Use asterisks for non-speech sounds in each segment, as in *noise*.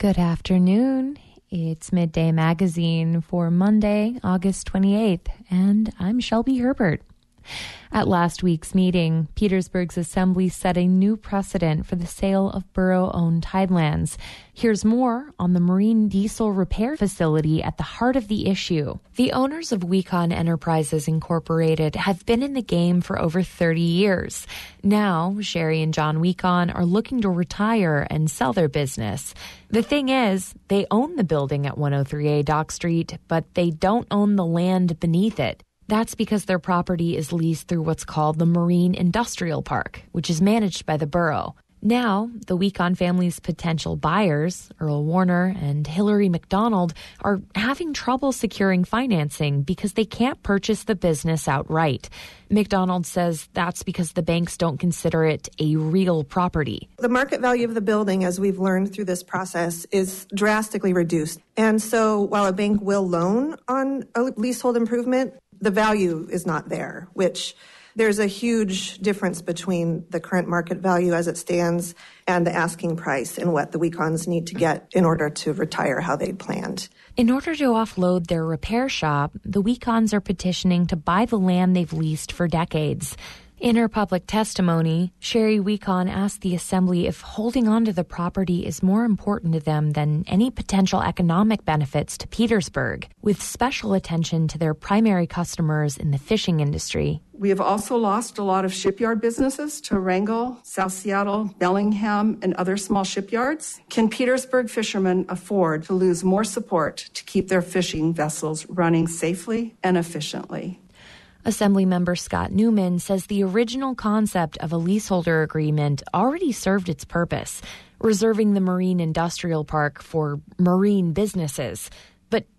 Good afternoon. It's Midday Magazine for Monday, August 28th, and I'm Shelby Herbert. At last week's meeting, Petersburg's assembly set a new precedent for the sale of borough owned tidelands. Here's more on the marine diesel repair facility at the heart of the issue. The owners of Wecon Enterprises Incorporated have been in the game for over 30 years. Now, Sherry and John Wecon are looking to retire and sell their business. The thing is, they own the building at 103A Dock Street, but they don't own the land beneath it. That's because their property is leased through what's called the Marine Industrial Park, which is managed by the borough. Now, the Wecon family's potential buyers, Earl Warner and Hillary McDonald, are having trouble securing financing because they can't purchase the business outright. McDonald says that's because the banks don't consider it a real property. The market value of the building, as we've learned through this process, is drastically reduced. And so while a bank will loan on a leasehold improvement, the value is not there, which there's a huge difference between the current market value as it stands and the asking price and what the Wecons need to get in order to retire how they planned. In order to offload their repair shop, the Wecons are petitioning to buy the land they've leased for decades. In her public testimony, Sherry Wecon asked the Assembly if holding on to the property is more important to them than any potential economic benefits to Petersburg, with special attention to their primary customers in the fishing industry. We have also lost a lot of shipyard businesses to Wrangell, South Seattle, Bellingham, and other small shipyards. Can Petersburg fishermen afford to lose more support to keep their fishing vessels running safely and efficiently? Assemblymember Scott Newman says the original concept of a leaseholder agreement already served its purpose, reserving the Marine Industrial Park for marine businesses.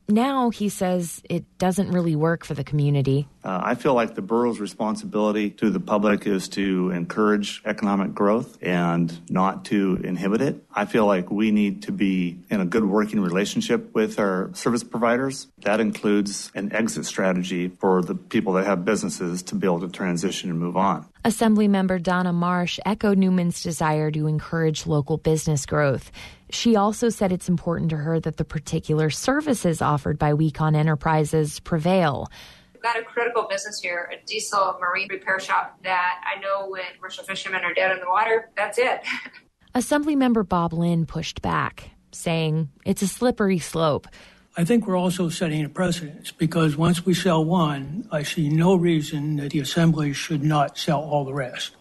Now he says it doesn't really work for the community. Uh, I feel like the borough's responsibility to the public is to encourage economic growth and not to inhibit it. I feel like we need to be in a good working relationship with our service providers. That includes an exit strategy for the people that have businesses to be able to transition and move on. Assemblymember Donna Marsh echoed Newman's desire to encourage local business growth. She also said it's important to her that the particular services offered by Wecon Enterprises prevail. We've got a critical business here, a diesel marine repair shop that I know when commercial fishermen are dead in the water, that's it. *laughs* Assemblymember Bob Lynn pushed back, saying it's a slippery slope. I think we're also setting a precedent because once we sell one, I see no reason that the assembly should not sell all the rest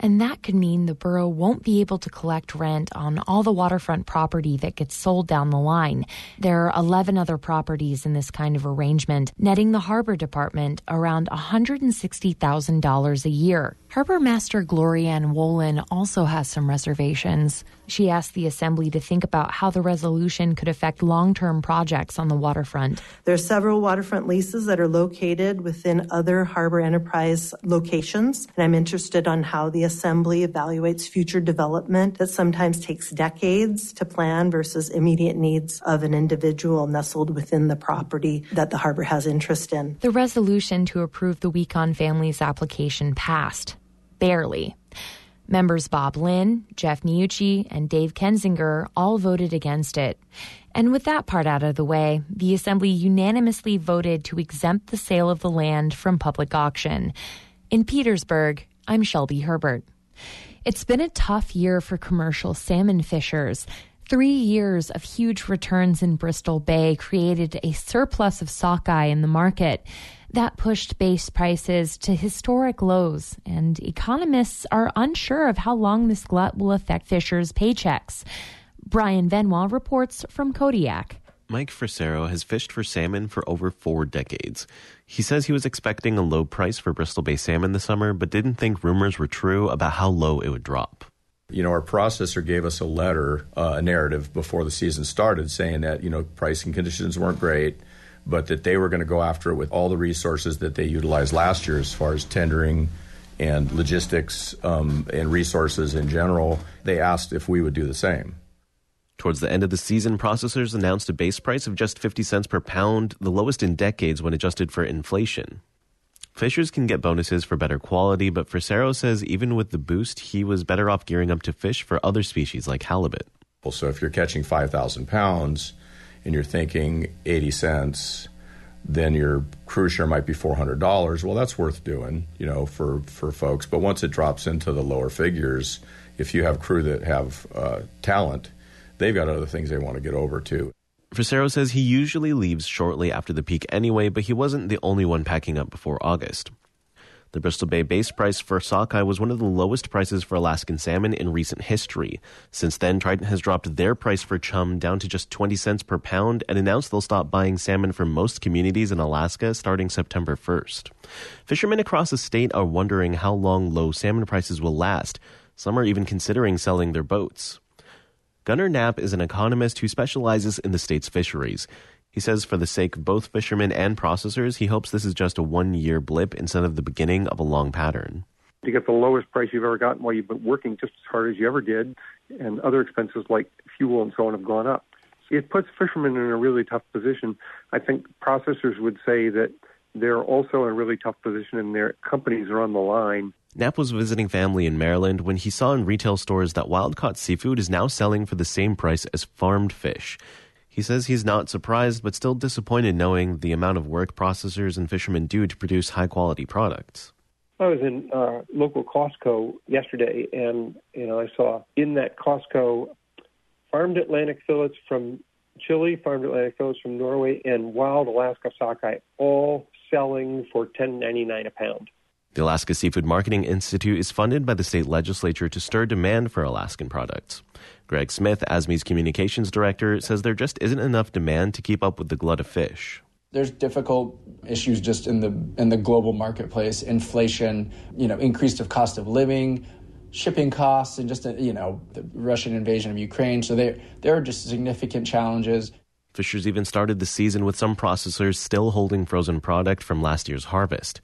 and that could mean the borough won't be able to collect rent on all the waterfront property that gets sold down the line. There are 11 other properties in this kind of arrangement, netting the harbor department around $160,000 a year. Harbor Master Glorianne Wolin also has some reservations. She asked the Assembly to think about how the resolution could affect long term projects on the waterfront. There are several waterfront leases that are located within other harbor enterprise locations, and I'm interested on how the Assembly evaluates future development that sometimes takes decades to plan versus immediate needs of an individual nestled within the property that the harbor has interest in. The resolution to approve the Wecon family's application passed barely. Members Bob Lynn, Jeff Meucci, and Dave Kensinger all voted against it. And with that part out of the way, the Assembly unanimously voted to exempt the sale of the land from public auction. In Petersburg, I'm Shelby Herbert. It's been a tough year for commercial salmon fishers. Three years of huge returns in Bristol Bay created a surplus of sockeye in the market. That pushed base prices to historic lows, and economists are unsure of how long this glut will affect fishers' paychecks. Brian Venua reports from Kodiak. Mike Frisero has fished for salmon for over four decades. He says he was expecting a low price for Bristol Bay salmon this summer, but didn't think rumors were true about how low it would drop. You know, our processor gave us a letter, uh, a narrative before the season started saying that, you know, pricing conditions weren't great but that they were going to go after it with all the resources that they utilized last year as far as tendering and logistics um, and resources in general. They asked if we would do the same. Towards the end of the season, processors announced a base price of just 50 cents per pound, the lowest in decades when adjusted for inflation. Fishers can get bonuses for better quality, but Frisero says even with the boost, he was better off gearing up to fish for other species like halibut. Well, So if you're catching 5,000 pounds and you're thinking 80 cents, then your cruise share might be $400. Well, that's worth doing, you know, for, for folks. But once it drops into the lower figures, if you have crew that have uh, talent, they've got other things they want to get over to. Frisero says he usually leaves shortly after the peak anyway, but he wasn't the only one packing up before August. The Bristol Bay base price for sockeye was one of the lowest prices for Alaskan salmon in recent history. Since then, Trident has dropped their price for chum down to just 20 cents per pound and announced they'll stop buying salmon from most communities in Alaska starting September 1st. Fishermen across the state are wondering how long low salmon prices will last. Some are even considering selling their boats. Gunnar Knapp is an economist who specializes in the state's fisheries. He says for the sake of both fishermen and processors, he hopes this is just a one year blip instead of the beginning of a long pattern. You get the lowest price you've ever gotten while you've been working just as hard as you ever did, and other expenses like fuel and so on have gone up. It puts fishermen in a really tough position. I think processors would say that they're also in a really tough position and their companies are on the line. Knapp was visiting family in Maryland when he saw in retail stores that wild caught seafood is now selling for the same price as farmed fish. He says he's not surprised, but still disappointed knowing the amount of work processors and fishermen do to produce high quality products. I was in uh, local Costco yesterday, and you know I saw in that Costco farmed Atlantic fillets from Chile, farmed Atlantic fillets from Norway, and wild Alaska sockeye, all selling for ten ninety nine a pound. The Alaska Seafood Marketing Institute is funded by the state legislature to stir demand for Alaskan products. Greg Smith, ASMI's communications director, says there just isn't enough demand to keep up with the glut of fish. There's difficult issues just in the in the global marketplace, inflation, you know, increased of cost of living, shipping costs, and just you know the Russian invasion of Ukraine. So there there are just significant challenges. Fishers even started the season with some processors still holding frozen product from last year's harvest.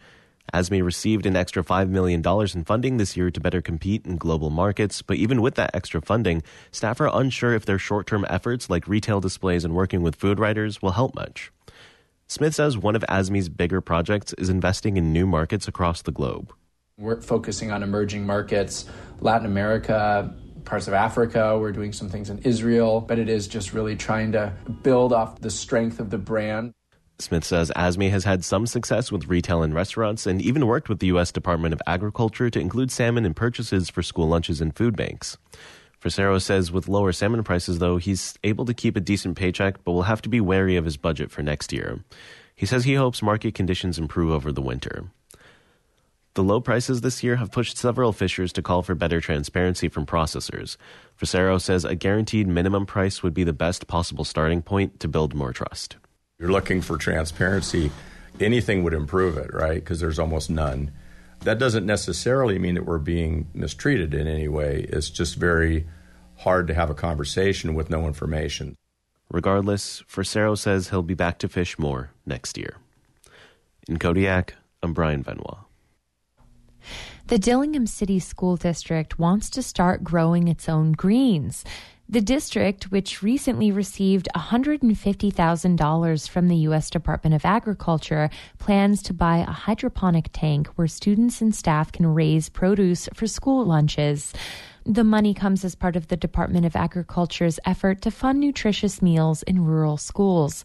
ASMI received an extra $5 million in funding this year to better compete in global markets, but even with that extra funding, staff are unsure if their short term efforts like retail displays and working with food writers will help much. Smith says one of ASMI's bigger projects is investing in new markets across the globe. We're focusing on emerging markets, Latin America, parts of Africa. We're doing some things in Israel, but it is just really trying to build off the strength of the brand. Smith says ASMI has had some success with retail and restaurants and even worked with the U.S. Department of Agriculture to include salmon in purchases for school lunches and food banks. Frisero says with lower salmon prices, though, he's able to keep a decent paycheck, but will have to be wary of his budget for next year. He says he hopes market conditions improve over the winter. The low prices this year have pushed several fishers to call for better transparency from processors. Frisero says a guaranteed minimum price would be the best possible starting point to build more trust. You're looking for transparency. Anything would improve it, right? Because there's almost none. That doesn't necessarily mean that we're being mistreated in any way. It's just very hard to have a conversation with no information. Regardless, Frisero says he'll be back to fish more next year. In Kodiak, I'm Brian Venua. The Dillingham City School District wants to start growing its own greens. The district, which recently received $150,000 from the U.S. Department of Agriculture, plans to buy a hydroponic tank where students and staff can raise produce for school lunches. The money comes as part of the Department of Agriculture's effort to fund nutritious meals in rural schools.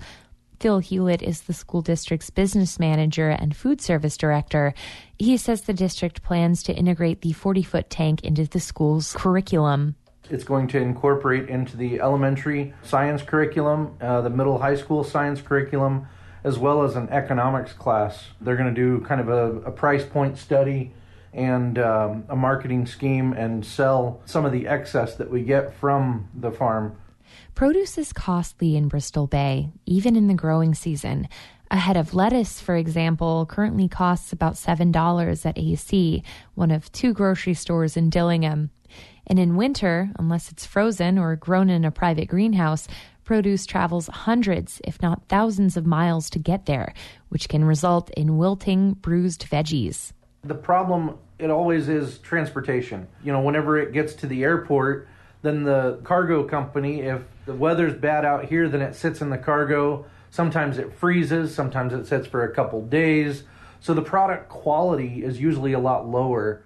Phil Hewlett is the school district's business manager and food service director. He says the district plans to integrate the 40 foot tank into the school's curriculum. It's going to incorporate into the elementary science curriculum, uh, the middle high school science curriculum, as well as an economics class. They're going to do kind of a, a price point study and um, a marketing scheme and sell some of the excess that we get from the farm. Produce is costly in Bristol Bay, even in the growing season. A head of lettuce, for example, currently costs about $7 at AC, one of two grocery stores in Dillingham. And in winter, unless it's frozen or grown in a private greenhouse, produce travels hundreds, if not thousands of miles to get there, which can result in wilting, bruised veggies. The problem, it always is transportation. You know, whenever it gets to the airport, then the cargo company, if the weather's bad out here, then it sits in the cargo. Sometimes it freezes, sometimes it sits for a couple days. So the product quality is usually a lot lower.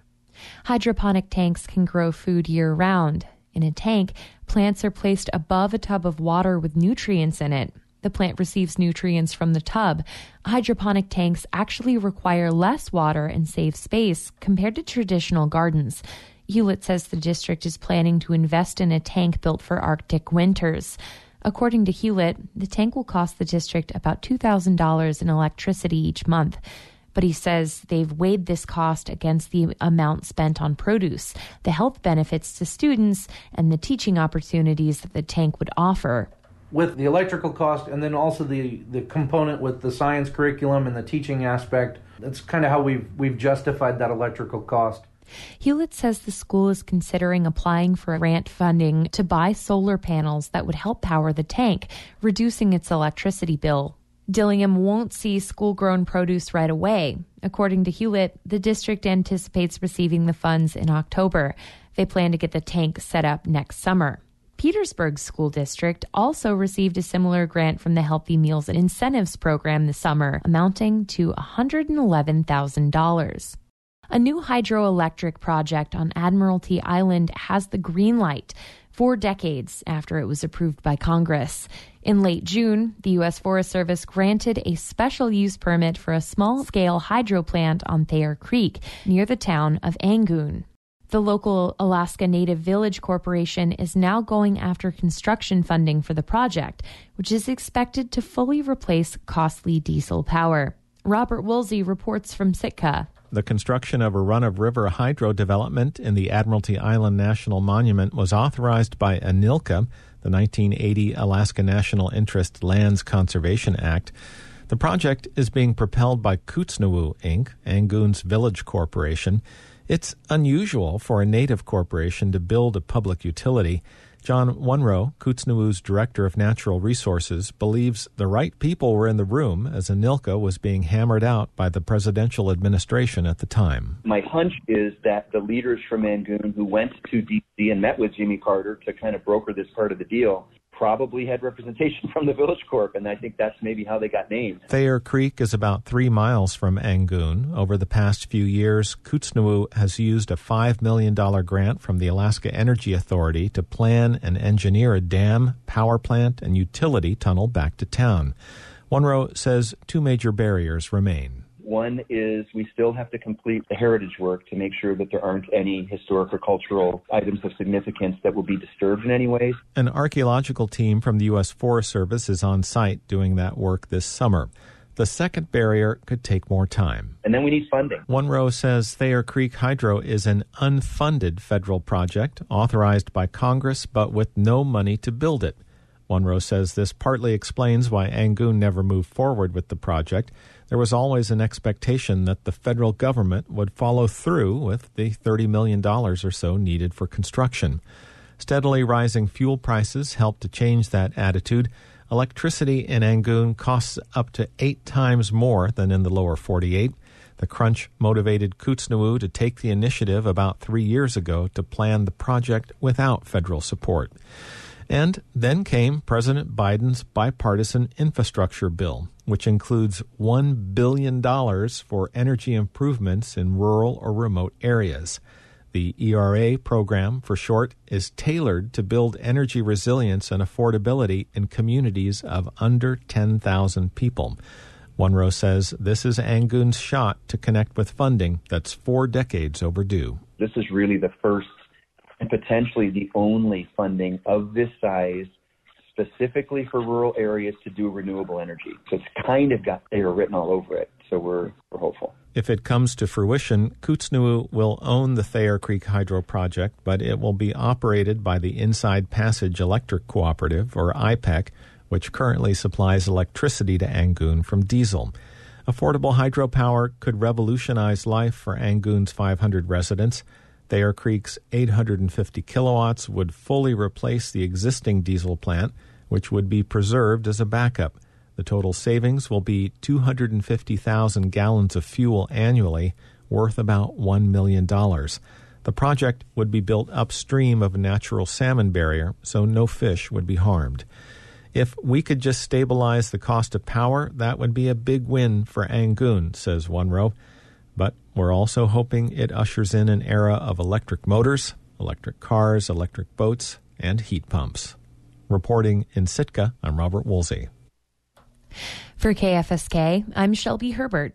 Hydroponic tanks can grow food year round. In a tank, Plants are placed above a tub of water with nutrients in it. The plant receives nutrients from the tub. Hydroponic tanks actually require less water and save space compared to traditional gardens. Hewlett says the district is planning to invest in a tank built for Arctic winters. According to Hewlett, the tank will cost the district about $2,000 in electricity each month. But he says they've weighed this cost against the amount spent on produce, the health benefits to students, and the teaching opportunities that the tank would offer. With the electrical cost and then also the, the component with the science curriculum and the teaching aspect, that's kind of how we've, we've justified that electrical cost. Hewlett says the school is considering applying for grant funding to buy solar panels that would help power the tank, reducing its electricity bill. Dillingham won't see school grown produce right away. According to Hewlett, the district anticipates receiving the funds in October. They plan to get the tank set up next summer. Petersburg School District also received a similar grant from the Healthy Meals and Incentives Program this summer, amounting to $111,000. A new hydroelectric project on Admiralty Island has the green light four decades after it was approved by Congress. In late June, the U.S. Forest Service granted a special use permit for a small scale hydro plant on Thayer Creek near the town of Angoon. The local Alaska Native Village Corporation is now going after construction funding for the project, which is expected to fully replace costly diesel power. Robert Woolsey reports from Sitka. The construction of a run of river hydro development in the Admiralty Island National Monument was authorized by ANILCA, the 1980 Alaska National Interest Lands Conservation Act. The project is being propelled by Kootznoowoo Inc., Angoon's Village Corporation. It's unusual for a native corporation to build a public utility. John Wunrow, Kootznoowoo's director of natural resources, believes the right people were in the room as ANILCA was being hammered out by the presidential administration at the time. My hunch is that the leaders from Angoon who went to D.C. and met with Jimmy Carter to kind of broker this part of the deal probably had representation *laughs* from the Village Corp, and I think that's maybe how they got named. Thayer Creek is about three miles from Angoon. Over the past few years, Kootznoowoo has used a $5 million grant from the Alaska Energy Authority to plan and engineer a dam, power plant, and utility tunnel back to town. Wunrow says two major barriers remain. One is we still have to complete the heritage work to make sure that there aren't any historic or cultural items of significance that will be disturbed in any way. An archaeological team from the U.S. Forest Service is on site doing that work this summer. The second barrier could take more time. And then we need funding. Wunrow says Thayer Creek Hydro is an unfunded federal project authorized by Congress but with no money to build it. Wunrow says this partly explains why Angoon never moved forward with the project there was always an expectation that the federal government would follow through with the $30 million or so needed for construction. Steadily rising fuel prices helped to change that attitude. Electricity in Angoon costs up to eight times more than in the lower 48. The crunch motivated Kootznoowoo to take the initiative about three years ago to plan the project without federal support. And then came President Biden's bipartisan infrastructure bill, which includes $1 billion for energy improvements in rural or remote areas. The ERA program, for short, is tailored to build energy resilience and affordability in communities of under 10,000 people. Wunrow says this is Angoon's shot to connect with funding that's four decades overdue. This is really the first and potentially the only funding of this size specifically for rural areas to do renewable energy. So it's kind of got ERA written all over it. So we're we're hopeful. If it comes to fruition, Kootznoowoo will own the Thayer Creek Hydro Project, but it will be operated by the Inside Passage Electric Cooperative, or IPEC, which currently supplies electricity to Angoon from diesel. Affordable hydropower could revolutionize life for Angoon's 500 residents. Thayer Creek's 850 kilowatts would fully replace the existing diesel plant, which would be preserved as a backup. The total savings will be 250,000 gallons of fuel annually, worth about $1 million. The project would be built upstream of a natural salmon barrier, so no fish would be harmed. If we could just stabilize the cost of power, that would be a big win for Angoon, says Wunrow. But we're also hoping it ushers in an era of electric motors, electric cars, electric boats, and heat pumps. Reporting in Sitka, I'm Robert Woolsey. For KFSK, I'm Shelby Herbert.